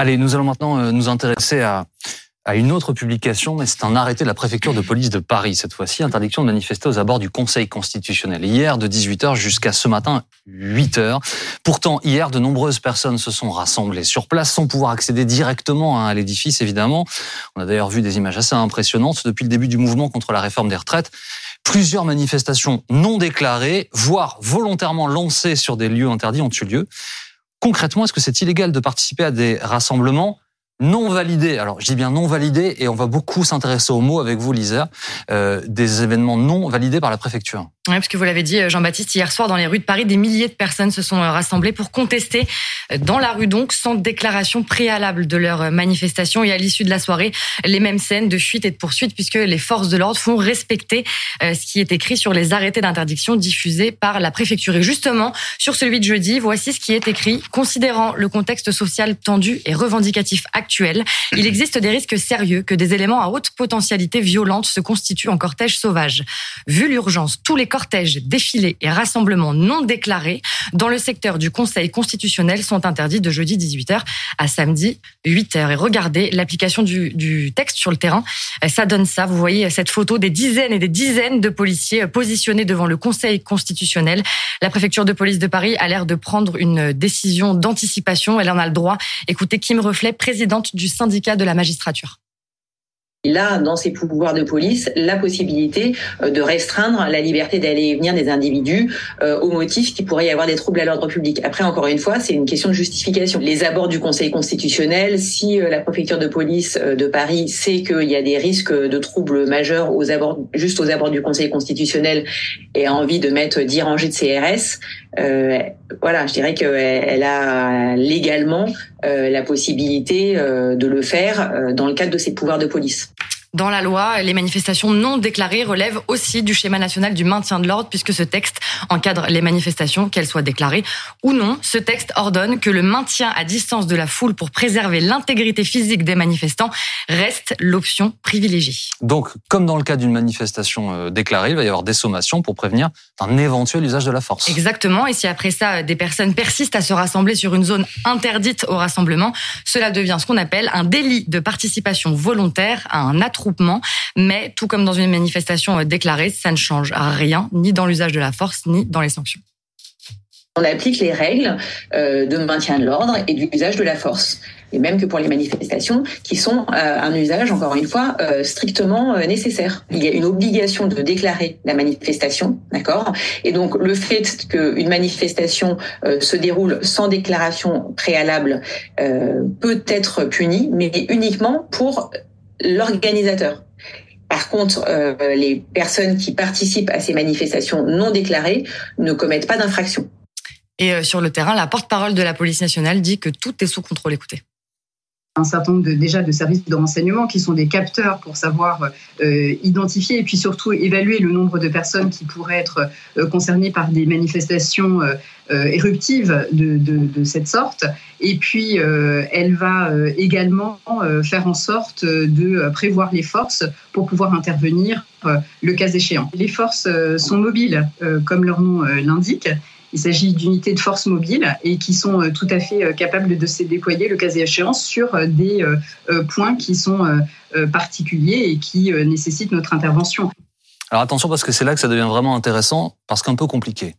Allez, nous allons maintenant euh, nous intéresser à, à une autre publication, mais c'est un arrêté de la préfecture de police de Paris, cette fois-ci, interdiction de manifester aux abords du Conseil constitutionnel. Hier, de 18h jusqu'à ce matin, 8h. Pourtant, hier, de nombreuses personnes se sont rassemblées sur place sans pouvoir accéder directement à l'édifice, évidemment. On a d'ailleurs vu des images assez impressionnantes depuis le début du mouvement contre la réforme des retraites. Plusieurs manifestations non déclarées, voire volontairement lancées sur des lieux interdits ont eu lieu. Concrètement, est-ce que c'est illégal de participer à des rassemblements non validés? Alors, je dis bien non validés, et on va beaucoup s'intéresser aux mots avec vous, Lisa, euh, des événements non validés par la préfecture. Oui, parce que vous l'avez dit, Jean-Baptiste, hier soir, dans les rues de Paris, des milliers de personnes se sont euh, rassemblées pour contester euh, dans la rue, donc, sans déclaration préalable de leur euh, manifestation. Et à l'issue de la soirée, les mêmes scènes de fuite et de poursuite, puisque les forces de l'ordre font respecter ce qui est écrit sur les arrêtés d'interdiction diffusés par la préfecture. Et justement, sur celui de jeudi, voici ce qui est écrit. Considérant le contexte social tendu et revendicatif actuel, il existe des risques sérieux que des éléments à haute potentialité violente se constituent en cortège sauvage. Vu l'urgence, tous les cortèges, défilés et rassemblements non déclarés dans le secteur du Conseil constitutionnel sont interdits de jeudi 18h à samedi 8h. Et regardez l'application du, du texte sur le terrain. Ça donne ça. Vous voyez cette photo des dizaines et des dizaines de policiers positionnés devant le Conseil constitutionnel. La préfecture de police de Paris a l'air de prendre une décision d'anticipation. Elle en a le droit. Écoutez Kim Reflet, présidente du syndicat de la magistrature. Il a dans ses pouvoirs de police la possibilité euh, de restreindre la liberté d'aller et venir des individus euh, au motif qu'il pourrait y avoir des troubles à l'ordre public. Après, encore une fois, c'est une question de justification. Les abords du Conseil constitutionnel, si euh, la préfecture de police de Paris sait qu'il y a des risques de troubles majeurs aux abords, juste aux abords du Conseil constitutionnel et a envie de mettre 10 rangées de CRS, euh, voilà, je dirais qu'elle a légalement euh, la possibilité euh, de le faire dans le cadre de ses pouvoirs de police. Dans la loi, les manifestations non déclarées relèvent aussi du schéma national du maintien de l'ordre puisque ce texte encadre les manifestations, qu'elles soient déclarées ou non. Ce texte ordonne que le maintien à distance de la foule pour préserver l'intégrité physique des manifestants reste l'option privilégiée. Donc, comme dans le cas d'une manifestation euh, déclarée, il va y avoir des sommations pour prévenir un éventuel usage de la force. Exactement. Et si après ça, des personnes persistent à se rassembler sur une zone interdite au rassemblement, cela devient ce qu'on appelle un délit de participation volontaire à un attroupement mais tout comme dans une manifestation euh, déclarée, ça ne change rien, ni dans l'usage de la force, ni dans les sanctions. On applique les règles euh, de maintien de l'ordre et du usage de la force et même que pour les manifestations, qui sont euh, un usage, encore une fois, strictement nécessaire. Il y a une obligation de déclarer la manifestation, d'accord? Et donc le fait qu'une manifestation se déroule sans déclaration préalable peut être puni, mais uniquement pour l'organisateur. Par contre, euh, les personnes qui participent à ces manifestations non déclarées ne commettent pas d'infraction. Et euh, sur le terrain, la porte-parole de la police nationale dit que tout est sous contrôle. Écoutez un certain nombre de, déjà de services de renseignement qui sont des capteurs pour savoir euh, identifier et puis surtout évaluer le nombre de personnes qui pourraient être euh, concernées par des manifestations euh, éruptives de, de, de, cette sorte. Et puis, elle va également faire en sorte de prévoir les forces pour pouvoir intervenir le cas échéant. Les forces sont mobiles, comme leur nom l'indique. Il s'agit d'unités de force mobile et qui sont euh, tout à fait euh, capables de se déployer le cas échéant sur euh, des points qui sont particuliers et qui nécessitent notre intervention. Alors attention parce que c'est là que ça devient vraiment intéressant, parce qu'un peu compliqué.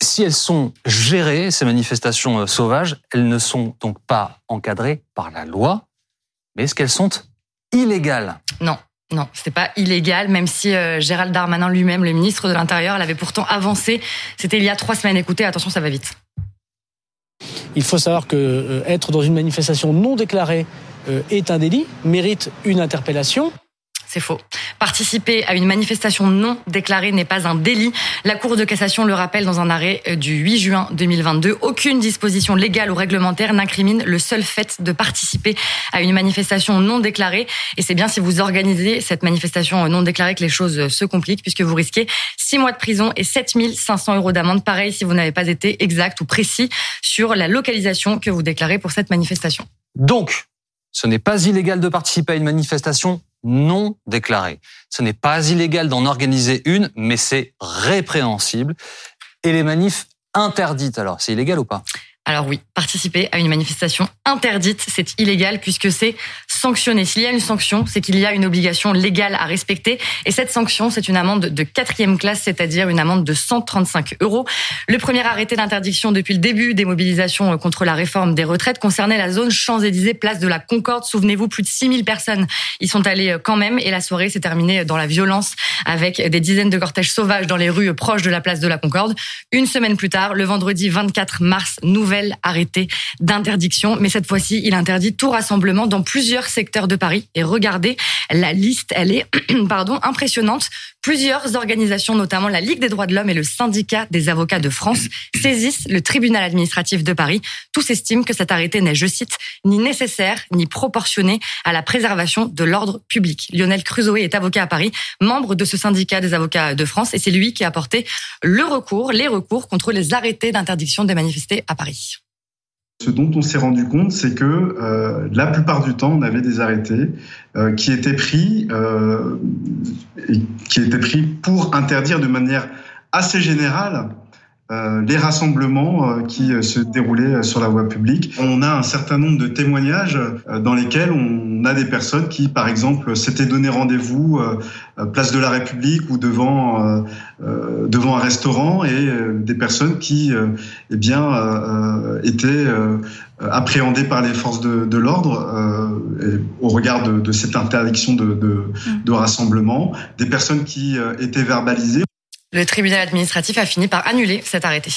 si elles sont gérées, ces manifestations sauvages, elles ne sont donc pas encadrées par la loi, mais est-ce qu'elles sont illégales? Non. Non, c'était pas illégal, même si euh, Gérald Darmanin lui-même, le ministre de l'Intérieur, l'avait pourtant avancé. C'était il y a trois semaines. Écoutez, attention, ça va vite. Il faut savoir que euh, être dans une manifestation non déclarée euh, est un délit, mérite une interpellation. C'est faux. Participer à une manifestation non déclarée n'est pas un délit. La Cour de cassation le rappelle dans un arrêt euh, du 8 juin 2022. Aucune disposition légale ou réglementaire n'incrimine le seul fait de participer à une manifestation non déclarée. Et c'est bien si vous organisez cette manifestation non déclarée que les choses se compliquent puisque vous risquez 6 mois de prison et 7500 euros d'amende. Pareil si vous n'avez pas été exact ou précis sur la localisation que vous déclarez pour cette manifestation. Donc, ce n'est pas illégal de participer à une manifestation non déclarée. Ce n'est pas illégal d'en organiser une, mais c'est répréhensible. Et les manifs interdites, alors, c'est illégal ou pas? Alors oui, participer à une manifestation interdite, c'est illégal puisque c'est sanctionné. S'il y a une sanction, c'est qu'il y a une obligation légale à respecter. Et cette sanction, c'est une amende de quatrième classe, c'est-à-dire une amende de 135 euros. Le premier arrêté d'interdiction depuis le début des mobilisations contre la réforme des retraites concernait la zone Champs-Élysées, place de la Concorde. Souvenez-vous, plus de 6000 personnes y sont allées quand même et la soirée s'est terminée dans la violence avec des dizaines de cortèges sauvages dans les rues proches de la place de la Concorde. Une semaine plus tard, le vendredi 24 mars, nouvelle arrêté d'interdiction. Mais cette fois-ci, il interdit tout rassemblement dans plusieurs secteurs de Paris. Et regardez, la liste, elle est, pardon, impressionnante. Plusieurs organisations, notamment la Ligue des droits de l'homme et le syndicat des avocats de France, saisissent le tribunal administratif de Paris. Tous estiment que cet arrêté n'est, je cite, ni nécessaire ni proportionné à la préservation de l'ordre public. Lionel Crusoe est avocat à Paris, membre de ce syndicat des avocats de France, et c'est lui qui a porté le recours, les recours contre les arrêtés d'interdiction de manifester à Paris. Ce dont on s'est rendu compte, c'est que euh, la plupart du temps, on avait des arrêtés euh, euh, qui étaient pris pour interdire de manière assez générale euh, les rassemblements euh, qui euh, se déroulaient sur la voie publique. On a un certain nombre de témoignages dans lesquels on a des personnes qui, par exemple, s'étaient donné rendez-vous place de la République ou devant devant un restaurant et des personnes qui, eh bien, étaient appréhendées par les forces de, de l'ordre au regard de, de, cette interdiction de, de, de rassemblement, des personnes qui étaient verbalisées. Le tribunal administratif a fini par annuler cet arrêté.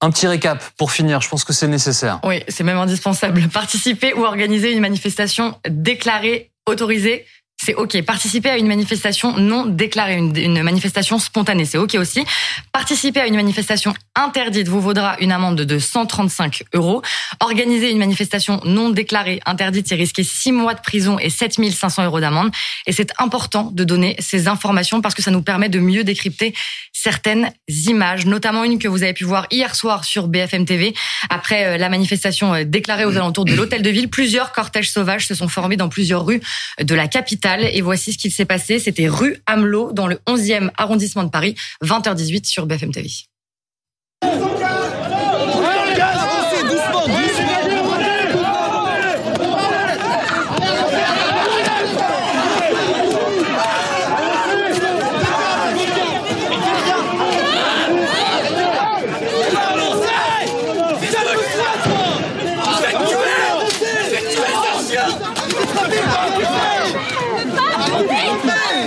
Un petit récap pour finir, je pense que c'est nécessaire. Oui, c'est même indispensable. Participer ou organiser une manifestation déclarée, autorisée, c'est OK. Participer à une manifestation non déclarée, une, manifestation spontanée, c'est OK aussi. Participer à une manifestation interdite vous vaudra une amende de 135 euros. Organiser une manifestation non déclarée, interdite, c'est risquer 6 mois de prison et 7500 euros d'amende. Et c'est important de donner ces informations parce que ça nous permet de mieux décrypter certaines images, notamment une que vous avez pu voir hier soir sur BFM TV. Après euh, la manifestation euh, déclarée aux alentours de l'hôtel de ville, plusieurs cortèges sauvages se sont formés dans plusieurs rues de la capitale. Et voici ce qu'il s'est passé. C'était rue Hamelot, dans le 11e arrondissement de Paris, 20h18 sur BFM TV.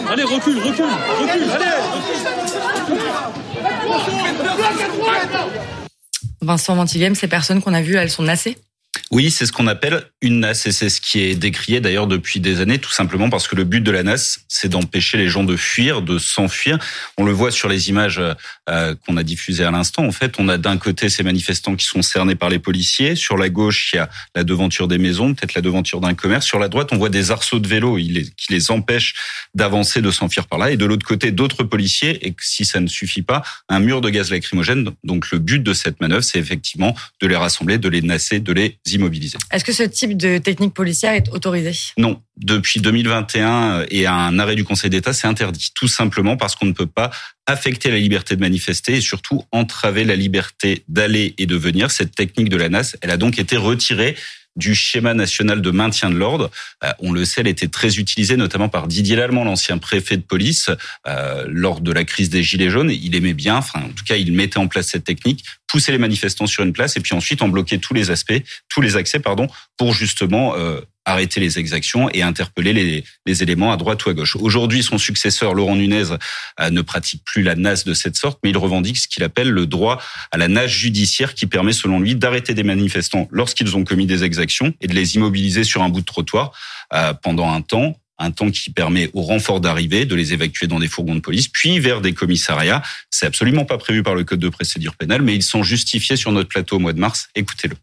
Allez, Vincent Ventigame, ces personnes qu'on a vues, elles sont nassées oui, c'est ce qu'on appelle une NAS et c'est ce qui est décrié d'ailleurs depuis des années, tout simplement parce que le but de la NAS, c'est d'empêcher les gens de fuir, de s'enfuir. On le voit sur les images euh, qu'on a diffusées à l'instant. En fait, on a d'un côté ces manifestants qui sont cernés par les policiers. Sur la gauche, il y a la devanture des maisons, peut-être la devanture d'un commerce. Sur la droite, on voit des arceaux de vélo qui les empêchent d'avancer, de s'enfuir par là. Et de l'autre côté, d'autres policiers. Et si ça ne suffit pas, un mur de gaz lacrymogène. Donc le but de cette manœuvre, c'est effectivement de les rassembler, de les nasser, de les Est-ce que ce type de technique policière est autorisé? Non. Depuis 2021 et un arrêt du Conseil d'État, c'est interdit. Tout simplement parce qu'on ne peut pas affecter la liberté de manifester et surtout entraver la liberté d'aller et de venir. Cette technique de la NAS, elle a donc été retirée du schéma national de maintien de l'ordre. Euh, on le sait, elle était très utilisée notamment par Didier Lallemand, l'ancien préfet de police, euh, lors de la crise des Gilets jaunes. Il aimait bien, enfin en tout cas, il mettait en place cette technique, pousser les manifestants sur une place et puis ensuite en bloquer tous les aspects, tous les accès, pardon, pour justement euh, arrêter les exactions et interpeller les, les, éléments à droite ou à gauche. Aujourd'hui, son successeur, Laurent Nunez, euh, ne pratique plus la NAS de cette sorte, mais il revendique ce qu'il appelle le droit à la nage judiciaire qui permet, selon lui, d'arrêter des manifestants lorsqu'ils ont commis des exactions et de les immobiliser sur un bout de trottoir euh, pendant un temps un temps qui permet aux renforts d'arriver, de les évacuer dans des fourgons de police, puis vers des commissariats. C'est absolument pas prévu par le code de procédure pénale, mais ils sont justifiés sur notre plateau au mois de mars. Écoutez-le.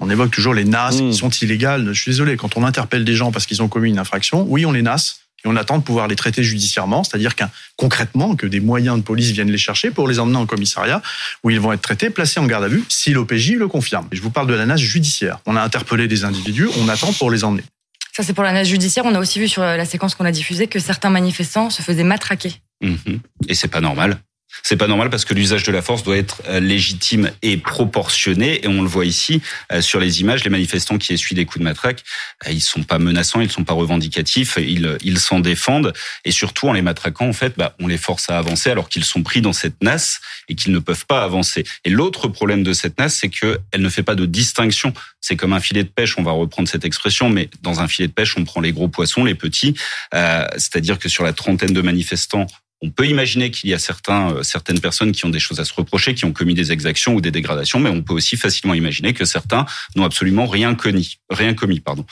On évoque toujours les NAS qui mmh. sont illégales. Je suis désolé, quand on interpelle des gens parce qu'ils ont commis une infraction, oui, on les NAS et on attend de pouvoir les traiter judiciairement, c'est-à-dire qu'un concrètement que des moyens de police viennent les chercher pour les emmener en commissariat où ils vont être traités, placés en garde à vue si l'OPJ le confirme. Et je vous parle de la NAS judiciaire. On a interpellé des individus, on attend pour les emmener. Ça c'est pour la NAS judiciaire. On a aussi vu sur la séquence qu'on a diffusée que certains manifestants se faisaient matraquer. Mmh. Et c'est pas normal. C'est pas normal parce que l'usage de la force doit être euh, légitime et proportionné. Et on le voit ici euh, sur les images, les manifestants qui essuient des coups de matraque, euh, ils sont pas menaçants, ils sont pas revendicatifs, ils ils s'en défendent. Et surtout en les matraquant, en fait, bah, on les force à avancer alors qu'ils sont pris dans cette nasse et qu'ils ne peuvent pas avancer. Et l'autre problème de cette nasse, c'est que elle ne fait pas de distinction. C'est comme un filet de pêche, on va reprendre cette expression, mais dans un filet de pêche, on prend les gros poissons, les petits. Euh, C'est-à-dire que sur la trentaine de manifestants on peut imaginer qu'il y a certains, euh, certaines personnes qui ont des choses à se reprocher, qui ont commis des exactions ou des dégradations, mais on peut aussi facilement imaginer que certains n'ont absolument rien commis. Rien commis, pardon.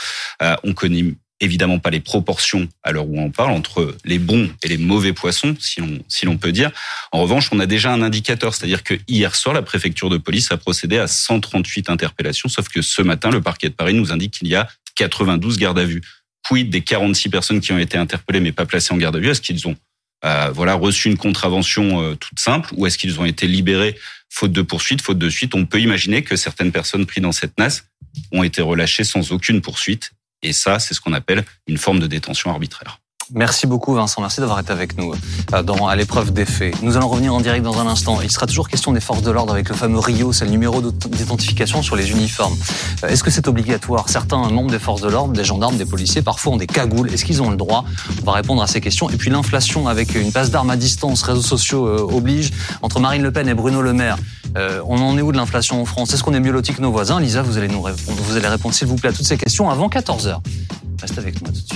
Euh, on connaît évidemment pas les proportions à l'heure où on parle entre les bons et les mauvais poissons, si l'on si peut dire. En revanche, on a déjà un indicateur, c'est-à-dire que hier soir, la préfecture de police a procédé à 138 interpellations, sauf que ce matin, le parquet de Paris nous indique qu'il y a 92 gardes à vue. Quid des 46 personnes qui ont été interpellées mais pas placées en garde à vue? Est-ce qu'ils ont euh, voilà, reçu une contravention euh, toute simple ou est-ce qu'ils ont été libérés faute de poursuite, faute de suite? On peut imaginer que certaines personnes prises dans cette nasse ont été relâchées sans aucune poursuite. Et ça, c'est ce qu'on appelle une forme de détention arbitraire. Merci beaucoup Vincent, merci d'avoir été avec nous euh, dans, à l'épreuve des faits. Nous allons revenir en direct dans un instant. Il sera toujours question des forces de l'ordre avec le fameux Rio, c'est le numéro d'identification sur les uniformes. Euh, est-ce que c'est obligatoire? Certains membres des forces de l'ordre, des gendarmes, des policiers, parfois ont des cagoules. Est-ce qu'ils ont le droit? On va répondre à ces questions. Et puis l'inflation avec une passe d'armes à distance, réseaux sociaux euh, oblige, entre Marine Le Pen et Bruno Le Maire. on en est où de l'inflation en France? Est-ce qu'on est mieux loti que nos voisins? Lisa, vous allez, nous répondre, vous allez répondre s'il vous plaît à toutes ces questions avant 14h. Reste avec moi tout de suite.